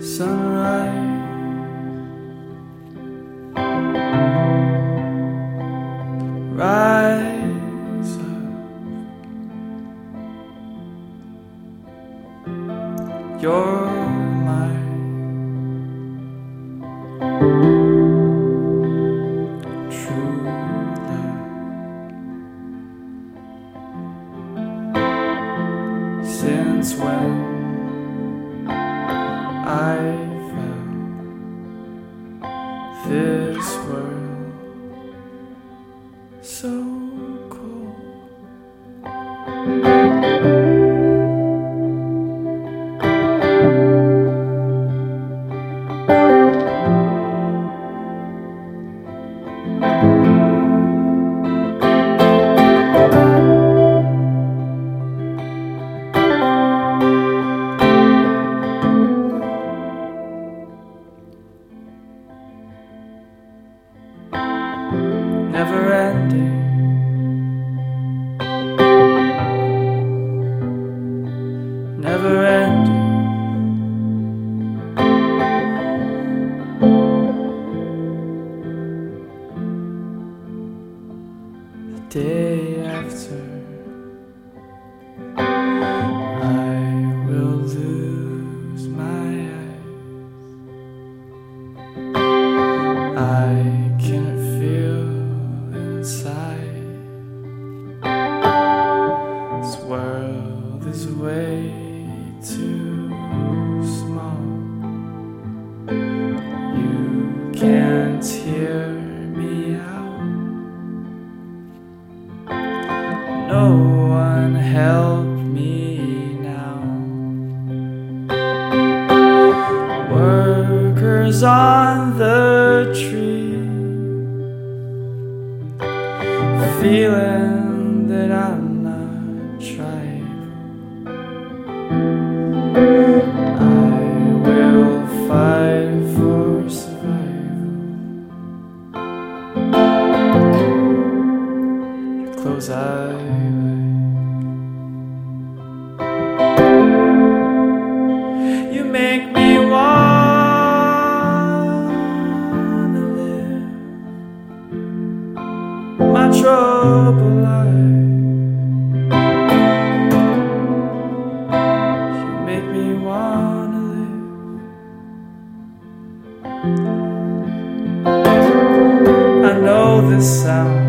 sunrise. Rise up. You're Never ending. Hear me out. No one help me now. Workers on the tree, feeling I like. You make me wanna live my troubled life. You make me wanna live. I know this sound.